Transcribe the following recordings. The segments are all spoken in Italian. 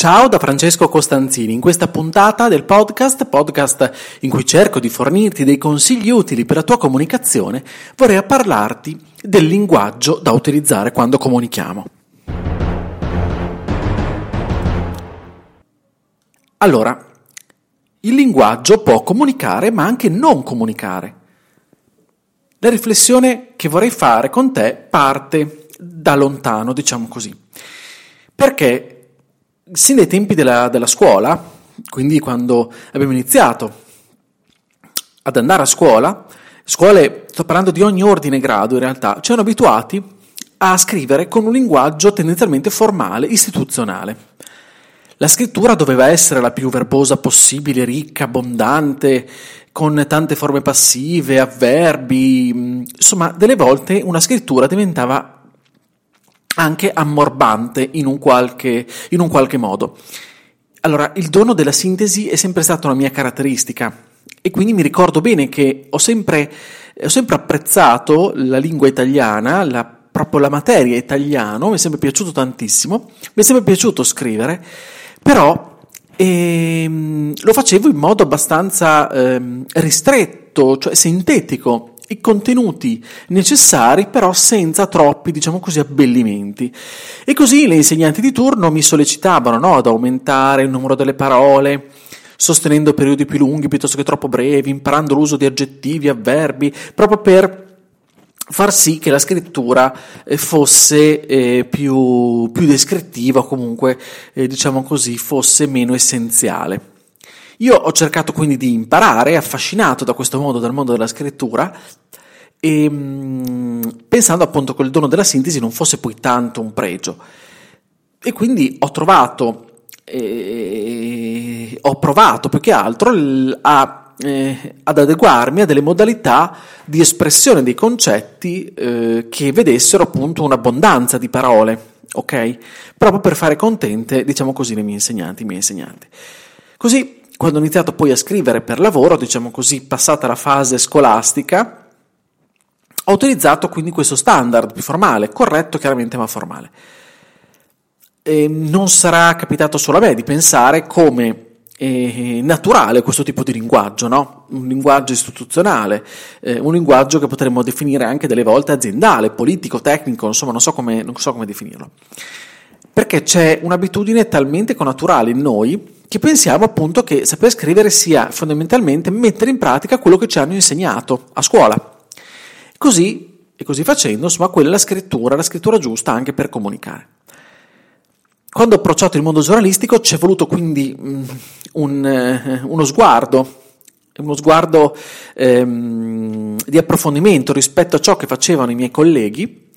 Ciao da Francesco Costanzini, in questa puntata del podcast, podcast in cui cerco di fornirti dei consigli utili per la tua comunicazione, vorrei parlarti del linguaggio da utilizzare quando comunichiamo. Allora, il linguaggio può comunicare ma anche non comunicare. La riflessione che vorrei fare con te parte da lontano, diciamo così. Perché sin dai tempi della, della scuola, quindi quando abbiamo iniziato ad andare a scuola, scuole, sto parlando di ogni ordine e grado in realtà, ci hanno abituati a scrivere con un linguaggio tendenzialmente formale, istituzionale. La scrittura doveva essere la più verbosa possibile, ricca, abbondante, con tante forme passive, avverbi, insomma, delle volte una scrittura diventava anche ammorbante in un qualche, in un qualche modo. Allora, il dono della sintesi è sempre stata una mia caratteristica e quindi mi ricordo bene che ho sempre, ho sempre apprezzato la lingua italiana, la, proprio la materia italiano, mi è sempre piaciuto tantissimo, mi è sempre piaciuto scrivere, però ehm, lo facevo in modo abbastanza ehm, ristretto, cioè sintetico i contenuti necessari, però senza troppi, diciamo così, abbellimenti. E così le insegnanti di turno mi sollecitavano no, ad aumentare il numero delle parole, sostenendo periodi più lunghi piuttosto che troppo brevi, imparando l'uso di aggettivi, avverbi, proprio per far sì che la scrittura eh, fosse eh, più, più, descrittiva comunque, eh, diciamo così, fosse meno essenziale. Io ho cercato quindi di imparare, affascinato da questo mondo, dal mondo della scrittura, e mm, pensando appunto che il dono della sintesi non fosse poi tanto un pregio. E quindi ho trovato, eh, ho provato più che altro a, eh, ad adeguarmi a delle modalità di espressione dei concetti eh, che vedessero appunto un'abbondanza di parole, ok? Proprio per fare contente, diciamo così, le mie insegnanti, i miei insegnanti. Così quando ho iniziato poi a scrivere per lavoro, diciamo così, passata la fase scolastica, ho utilizzato quindi questo standard più formale, corretto chiaramente ma formale. E non sarà capitato solo a me di pensare come è naturale questo tipo di linguaggio, no? un linguaggio istituzionale, eh, un linguaggio che potremmo definire anche delle volte aziendale, politico, tecnico, insomma non so come, non so come definirlo. Perché c'è un'abitudine talmente connaturale in noi che pensiamo appunto che saper scrivere sia fondamentalmente mettere in pratica quello che ci hanno insegnato a scuola. Così, e così facendo, insomma, quella è la scrittura, la scrittura giusta anche per comunicare. Quando ho approcciato il mondo giornalistico ci è voluto quindi um, un, eh, uno sguardo, uno sguardo ehm, di approfondimento rispetto a ciò che facevano i miei colleghi,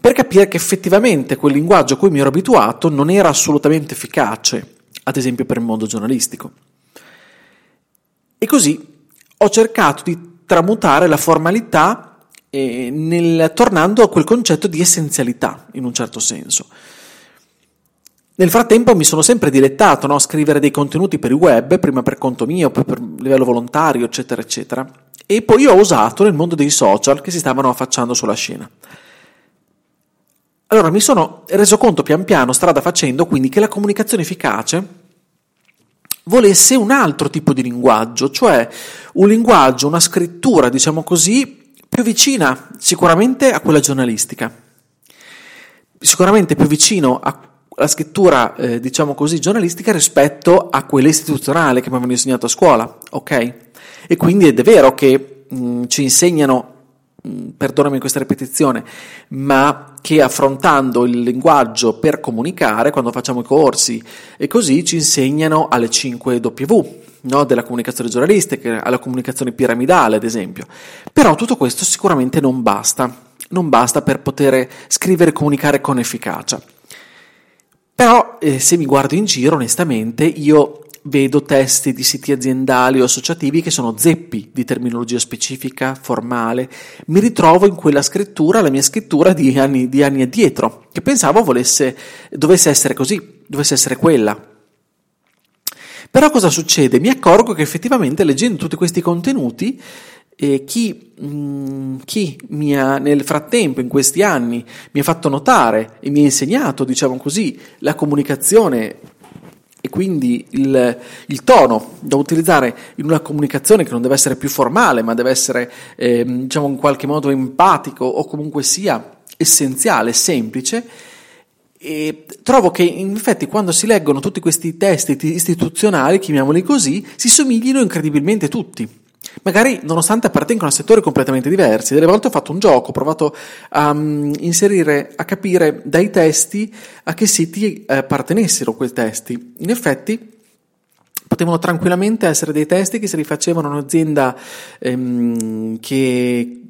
per capire che effettivamente quel linguaggio a cui mi ero abituato non era assolutamente efficace ad esempio per il mondo giornalistico. E così ho cercato di tramutare la formalità eh, nel, tornando a quel concetto di essenzialità, in un certo senso. Nel frattempo mi sono sempre dilettato no, a scrivere dei contenuti per il web, prima per conto mio, poi per livello volontario, eccetera, eccetera. E poi ho usato nel mondo dei social che si stavano affacciando sulla scena. Allora mi sono reso conto pian piano, strada facendo, quindi che la comunicazione efficace volesse un altro tipo di linguaggio, cioè un linguaggio, una scrittura, diciamo così, più vicina sicuramente a quella giornalistica, sicuramente più vicino alla scrittura, eh, diciamo così, giornalistica rispetto a quella istituzionale che mi avevano insegnato a scuola, ok? E quindi è vero che mh, ci insegnano Mm, perdonami questa ripetizione, ma che affrontando il linguaggio per comunicare, quando facciamo i corsi e così, ci insegnano alle 5 W, no? della comunicazione giornalistica, alla comunicazione piramidale, ad esempio. Però tutto questo sicuramente non basta, non basta per poter scrivere e comunicare con efficacia. Però, eh, se mi guardo in giro, onestamente, io vedo testi di siti aziendali o associativi che sono zeppi di terminologia specifica, formale, mi ritrovo in quella scrittura, la mia scrittura di anni, di anni addietro, che pensavo volesse, dovesse essere così, dovesse essere quella. Però cosa succede? Mi accorgo che effettivamente leggendo tutti questi contenuti, eh, chi, mh, mm, chi ha nel frattempo, in questi anni, mi ha fatto notare e mi ha insegnato, diciamo così, la comunicazione e quindi il, il, tono da utilizzare in una comunicazione che non deve essere più formale, ma deve essere eh, diciamo in qualche modo empatico o comunque sia essenziale, semplice. E trovo che in effetti quando si leggono tutti questi testi istituzionali, chiamiamoli così, si somiglino incredibilmente tutti. Magari nonostante appartengono a settori completamente diversi, delle volte ho fatto un gioco, ho provato a um, inserire, a capire dai testi a che siti eh, appartenessero quei testi. In effetti potevano tranquillamente essere dei testi che si rifacevano a un'azienda ehm, che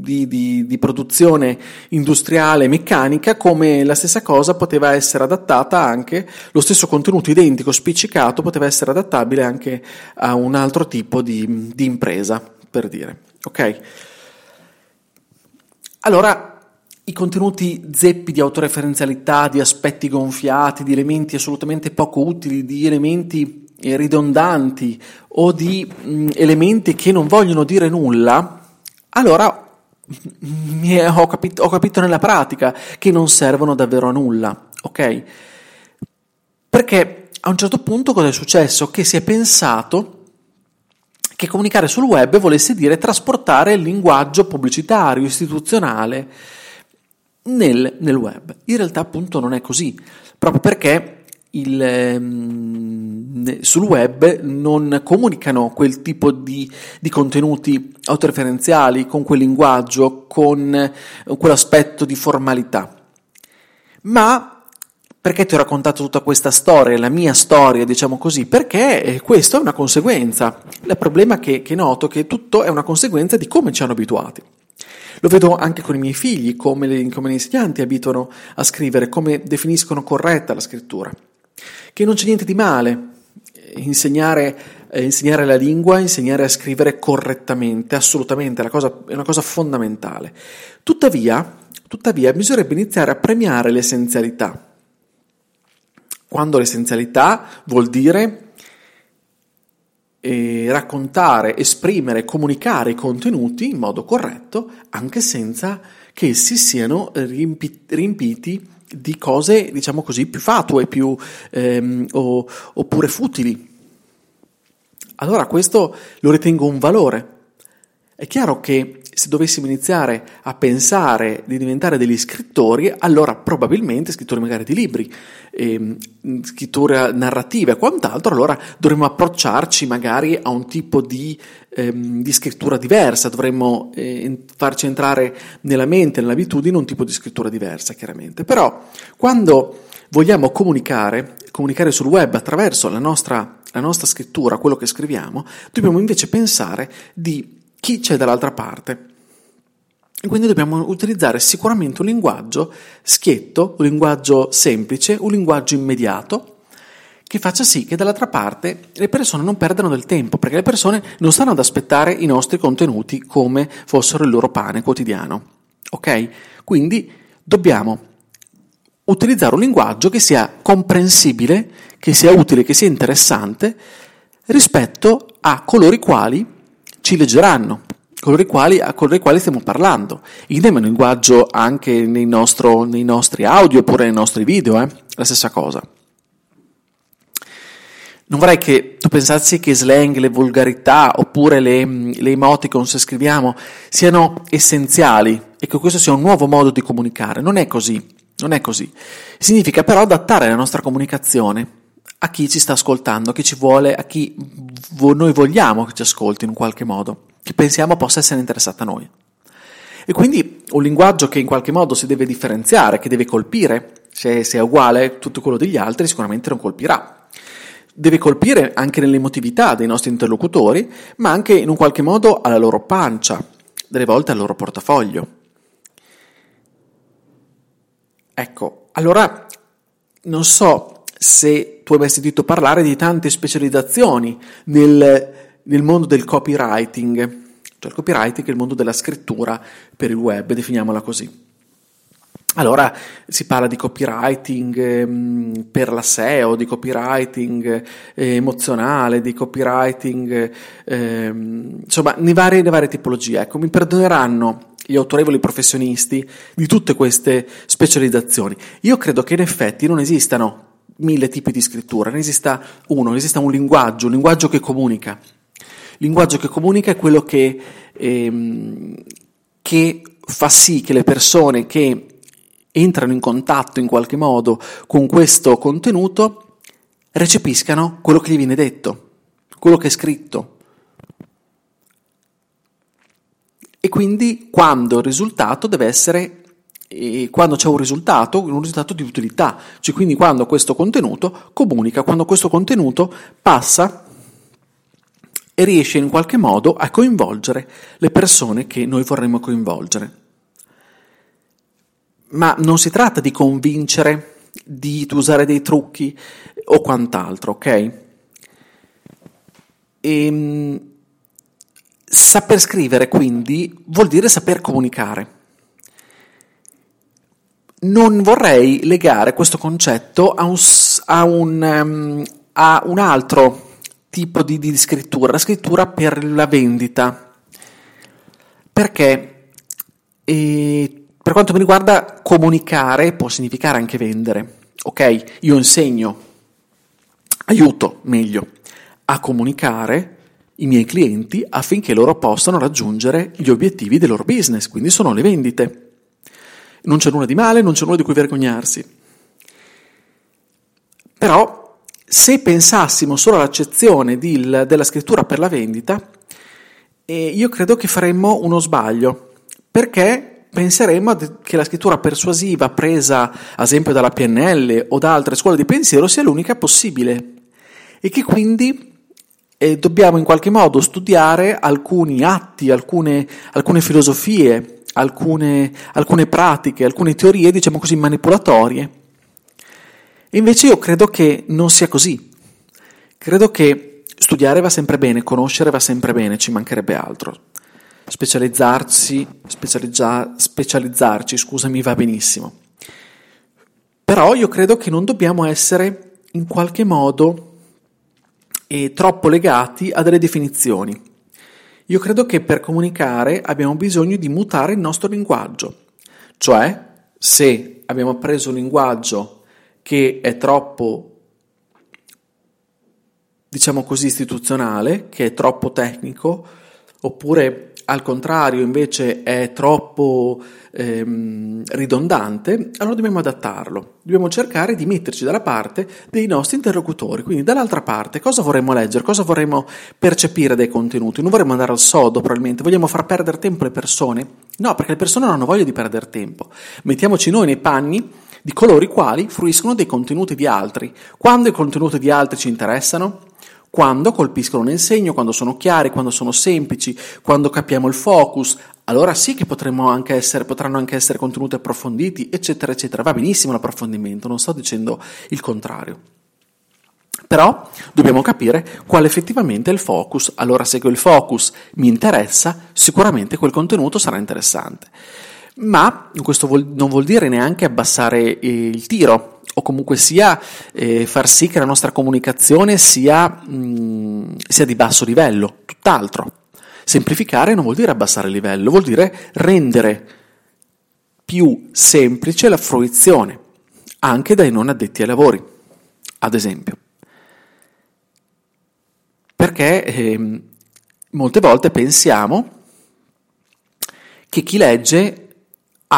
di, di, di, produzione industriale meccanica, come la stessa cosa poteva essere adattata anche, lo stesso contenuto identico, spiccicato, poteva essere adattabile anche a un altro tipo di, di impresa, per dire. Ok? Allora, i contenuti zeppi di autoreferenzialità, di aspetti gonfiati, di elementi assolutamente poco utili, di elementi eh, ridondanti o di mh, elementi che non vogliono dire nulla, allora ho capito, ho capito nella pratica che non servono davvero a nulla, ok? Perché a un certo punto cosa è successo? Che si è pensato che comunicare sul web volesse dire trasportare il linguaggio pubblicitario, istituzionale nel, nel web. In realtà appunto non è così, proprio perché il, ehm, sul web non comunicano quel tipo di, di, contenuti autoreferenziali, con quel linguaggio, con eh, quell'aspetto di formalità. Ma perché ti ho raccontato tutta questa storia, la mia storia, diciamo così? Perché eh, questo è una conseguenza. Il problema che, che noto è che tutto è una conseguenza di come ci hanno abituati. Lo vedo anche con i miei figli, come, le, come gli insegnanti abituano a scrivere, come definiscono corretta la scrittura che non c'è niente di male insegnare, eh, insegnare la lingua, insegnare a scrivere correttamente, assolutamente, è una cosa, è una cosa fondamentale. Tuttavia, tuttavia, bisognerebbe iniziare a premiare l'essenzialità. Quando l'essenzialità vuol dire eh, raccontare, esprimere, comunicare i contenuti in modo corretto, anche senza che essi siano riempi- riempiti di cose, diciamo così, più fatue, più, ehm, o, oppure futili. Allora questo lo ritengo un valore. È chiaro che se dovessimo iniziare a pensare di diventare degli scrittori, allora probabilmente scrittori magari di libri, eh, scritture narrative e quant'altro, allora dovremmo approcciarci magari a un tipo di, ehm, di scrittura diversa, dovremmo eh, farci entrare nella mente, nell'abitudine un tipo di scrittura diversa, chiaramente. Però quando vogliamo comunicare, comunicare sul web attraverso la nostra, la nostra scrittura, quello che scriviamo, dobbiamo invece pensare di chi c'è dall'altra parte. E quindi dobbiamo utilizzare sicuramente un linguaggio schietto, un linguaggio semplice, un linguaggio immediato, che faccia sì che dall'altra parte le persone non perdano del tempo, perché le persone non stanno ad aspettare i nostri contenuti come fossero il loro pane quotidiano. Ok? Quindi dobbiamo utilizzare un linguaggio che sia comprensibile, che sia utile, che sia interessante rispetto a coloro i quali ci leggeranno, coloro i quali, a coloro i quali stiamo parlando. Idem è un linguaggio anche nei, nostro, nei, nostri audio oppure nei nostri video, eh? la stessa cosa. Non vorrei che tu pensassi che slang, le volgarità oppure le, le emoticon se scriviamo siano essenziali e che questo sia un nuovo modo di comunicare. Non è così, non è così. Significa però adattare la nostra comunicazione a chi ci sta ascoltando, a chi ci vuole, a chi noi vogliamo che ci ascolti in un qualche modo, che pensiamo possa essere interessato a noi. E quindi un linguaggio che in qualche modo si deve differenziare, che deve colpire, se, se è uguale tutto quello degli altri, sicuramente non colpirà. Deve colpire anche nell'emotività dei nostri interlocutori, ma anche in un qualche modo alla loro pancia, delle volte al loro portafoglio. Ecco, allora non so se tu mai sentito parlare di tante specializzazioni nel, nel mondo del copywriting, cioè il copywriting è il mondo della scrittura per il web, definiamola così. Allora si parla di copywriting eh, per la SEO, di copywriting eh, emozionale, di copywriting, eh, insomma, ne varie, varie tipologie. Ecco, mi perdoneranno gli autorevoli professionisti di tutte queste specializzazioni. Io credo che in effetti non esistano mille tipi di scrittura, ne esista uno, ne esista un linguaggio, un linguaggio che comunica. Il linguaggio che comunica è quello che, ehm, che fa sì che le persone che entrano in contatto in qualche modo con questo contenuto, recepiscano quello che gli viene detto, quello che è scritto. E quindi quando il risultato deve essere, eh, quando c'è un risultato, un risultato di utilità, cioè quindi quando questo contenuto comunica, quando questo contenuto passa e riesce in qualche modo a coinvolgere le persone che noi vorremmo coinvolgere. Ma non si tratta di convincere, di usare dei trucchi o quant'altro, ok? E, ehm, saper scrivere quindi vuol dire saper comunicare. Non vorrei legare questo concetto a un, a un, um, a un altro tipo di, di scrittura, la scrittura per la vendita. Perché eh, per quanto mi riguarda, comunicare può significare anche vendere. Ok? Io insegno, aiuto meglio a comunicare i miei clienti affinché loro possano raggiungere gli obiettivi del loro business, quindi sono le vendite. Non c'è nulla di male, non c'è nulla di cui vergognarsi. Però, se pensassimo solo all'accezione di, della scrittura per la vendita, eh, io credo che faremmo uno sbaglio, perché penseremmo che la scrittura persuasiva presa ad esempio dalla PNL o da altre scuole di pensiero sia l'unica possibile e che quindi eh, dobbiamo in qualche modo studiare alcuni atti, alcune, alcune filosofie, alcune, alcune pratiche, alcune teorie, diciamo così, manipolatorie. E invece io credo che non sia così. Credo che studiare va sempre bene, conoscere va sempre bene, ci mancherebbe altro specializzarsi, specializza, specializzarci, scusami, va benissimo. Però io credo che non dobbiamo essere in qualche modo eh, troppo legati a delle definizioni. Io credo che per comunicare abbiamo bisogno di mutare il nostro linguaggio, cioè se abbiamo preso un linguaggio che è troppo diciamo così istituzionale, che è troppo tecnico, oppure al contrario invece è troppo ehm, ridondante, allora dobbiamo adattarlo. Dobbiamo cercare di metterci dalla parte dei nostri interlocutori, quindi dall'altra parte cosa vorremmo leggere, cosa vorremmo percepire dai contenuti. Non vorremmo andare al sodo probabilmente, vogliamo far perdere tempo alle persone? No, perché le persone non hanno voglia di perdere tempo. Mettiamoci noi nei panni di coloro i quali fruiscono dei contenuti di altri. Quando i contenuti di altri ci interessano? Quando colpiscono nel segno, quando sono chiari, quando sono semplici, quando capiamo il focus, allora sì che anche essere, potranno anche essere contenuti approfonditi, eccetera, eccetera. Va benissimo l'approfondimento, non sto dicendo il contrario. Però dobbiamo capire qual effettivamente è il focus. Allora, se quel focus mi interessa, sicuramente quel contenuto sarà interessante. Ma questo non vuol dire neanche abbassare il tiro, o comunque sia eh, far sì che la nostra comunicazione sia, mh, mm, sia di basso livello, tutt'altro. Semplificare non vuol dire abbassare il livello, vuol dire rendere più semplice la fruizione, anche dai non addetti ai lavori, ad esempio. Perché eh, molte volte pensiamo che chi legge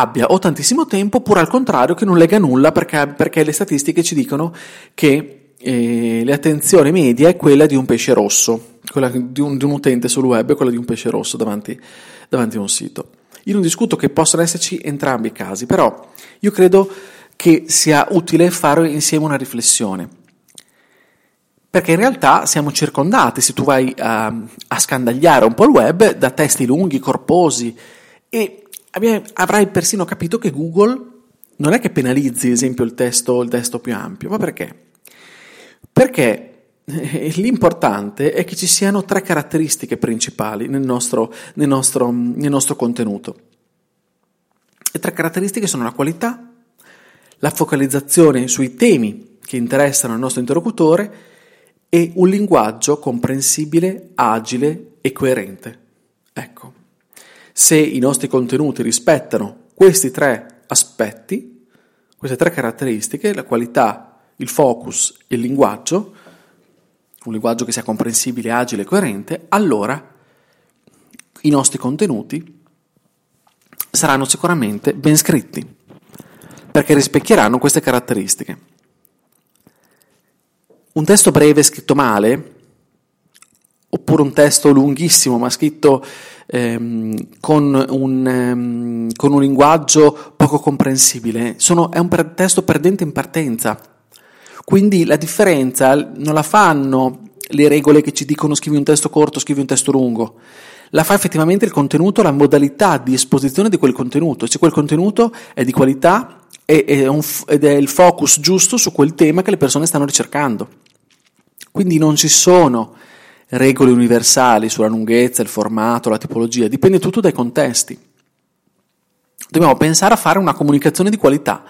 abbia o tantissimo tempo oppure al contrario che non lega nulla perché, perché le statistiche ci dicono che eh, l'attenzione media è quella di un pesce rosso, quella di un, di un, utente sul web è quella di un pesce rosso davanti, davanti a un sito. Io non discuto che possano esserci entrambi i casi, però io credo che sia utile fare insieme una riflessione. Perché in realtà siamo circondati, se tu vai a, a scandagliare un po' il web, da testi lunghi, corposi e avrai persino capito che Google non è che penalizzi, ad esempio, il testo, il testo più ampio, ma perché? Perché eh, l'importante è che ci siano tre caratteristiche principali nel nostro, nel nostro, nel nostro contenuto. Le tre caratteristiche sono la qualità, la focalizzazione sui temi che interessano il nostro interlocutore e un linguaggio comprensibile, agile e coerente. Ecco, se i nostri contenuti rispettano questi tre aspetti, queste tre caratteristiche, la qualità, il focus e il linguaggio, un linguaggio che sia comprensibile, agile e coerente, allora i nostri contenuti saranno sicuramente ben scritti, perché rispecchieranno queste caratteristiche. Un testo breve scritto male, oppure un testo lunghissimo ma scritto ehm, con, un, ehm, con, un, linguaggio poco comprensibile, sono, è un testo perdente in partenza. Quindi la differenza non la fanno le regole che ci dicono scrivi un testo corto, scrivi un testo lungo. La fa effettivamente il contenuto, la modalità di esposizione di quel contenuto. Se quel contenuto è di qualità ed è il focus giusto su quel tema che le persone stanno ricercando. Quindi non ci sono regole universali sulla lunghezza, il formato, la tipologia, dipende tutto dai contesti. Dobbiamo pensare a fare una comunicazione di qualità,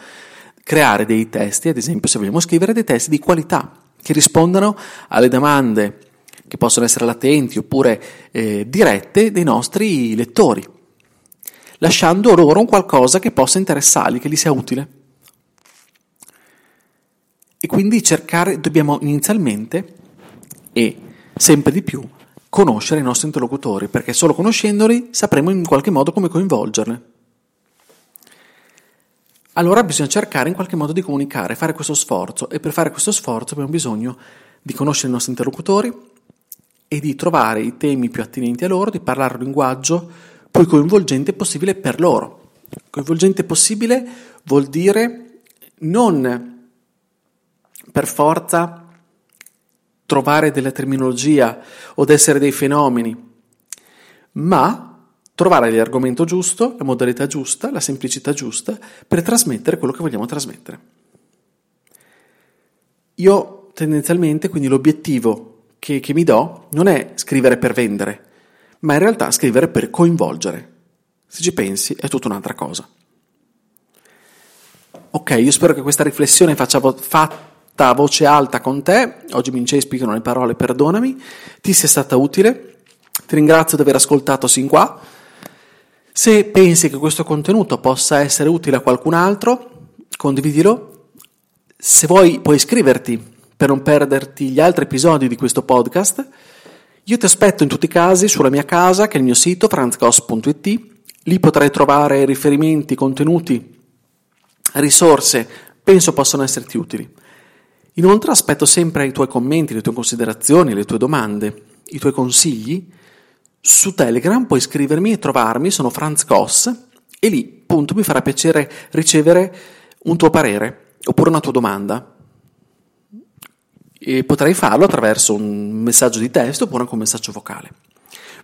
creare dei testi, ad esempio se vogliamo scrivere dei testi di qualità che rispondano alle domande che possono essere latenti oppure eh, dirette dei nostri lettori, lasciando loro un qualcosa che possa interessarli, che gli sia utile. E quindi cercare, dobbiamo inizialmente e sempre di più conoscere i nostri interlocutori, perché solo conoscendoli sapremo in qualche modo come coinvolgerli. Allora bisogna cercare in qualche modo di comunicare, fare questo sforzo e per fare questo sforzo abbiamo bisogno di conoscere i nostri interlocutori e di trovare i temi più attinenti a loro, di parlare un linguaggio più coinvolgente possibile per loro. Coinvolgente possibile vuol dire non per forza trovare della terminologia o essere dei fenomeni, ma trovare l'argomento giusto, la modalità giusta, la semplicità giusta per trasmettere quello che vogliamo trasmettere. Io tendenzialmente, quindi l'obiettivo che, che mi do non è scrivere per vendere, ma in realtà scrivere per coinvolgere. Se ci pensi è tutta un'altra cosa. Ok, io spero che questa riflessione faccia, fa, a voce alta con te, oggi mi incespicano le parole, perdonami, ti sia stata utile, ti ringrazio di aver ascoltato sin qua. Se pensi che questo contenuto possa essere utile a qualcun altro, condividilo. Se vuoi puoi iscriverti per non perderti gli altri episodi di questo podcast. Io ti aspetto in tutti i casi sulla mia casa, che è il mio sito franzcos.it. Lì potrai trovare riferimenti, contenuti, risorse, penso possano esserti utili. Inoltre aspetto sempre i tuoi commenti, le tue considerazioni, le tue domande, i tuoi consigli. Su Telegram puoi scrivermi e trovarmi, sono Franz Goss e lì appunto mi farà piacere ricevere un tuo parere oppure una tua domanda. E potrai farlo attraverso un messaggio di testo oppure anche un messaggio vocale.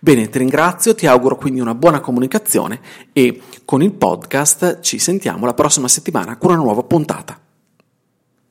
Bene, ti ringrazio, ti auguro quindi una buona comunicazione e con il podcast ci sentiamo la prossima settimana con una nuova puntata.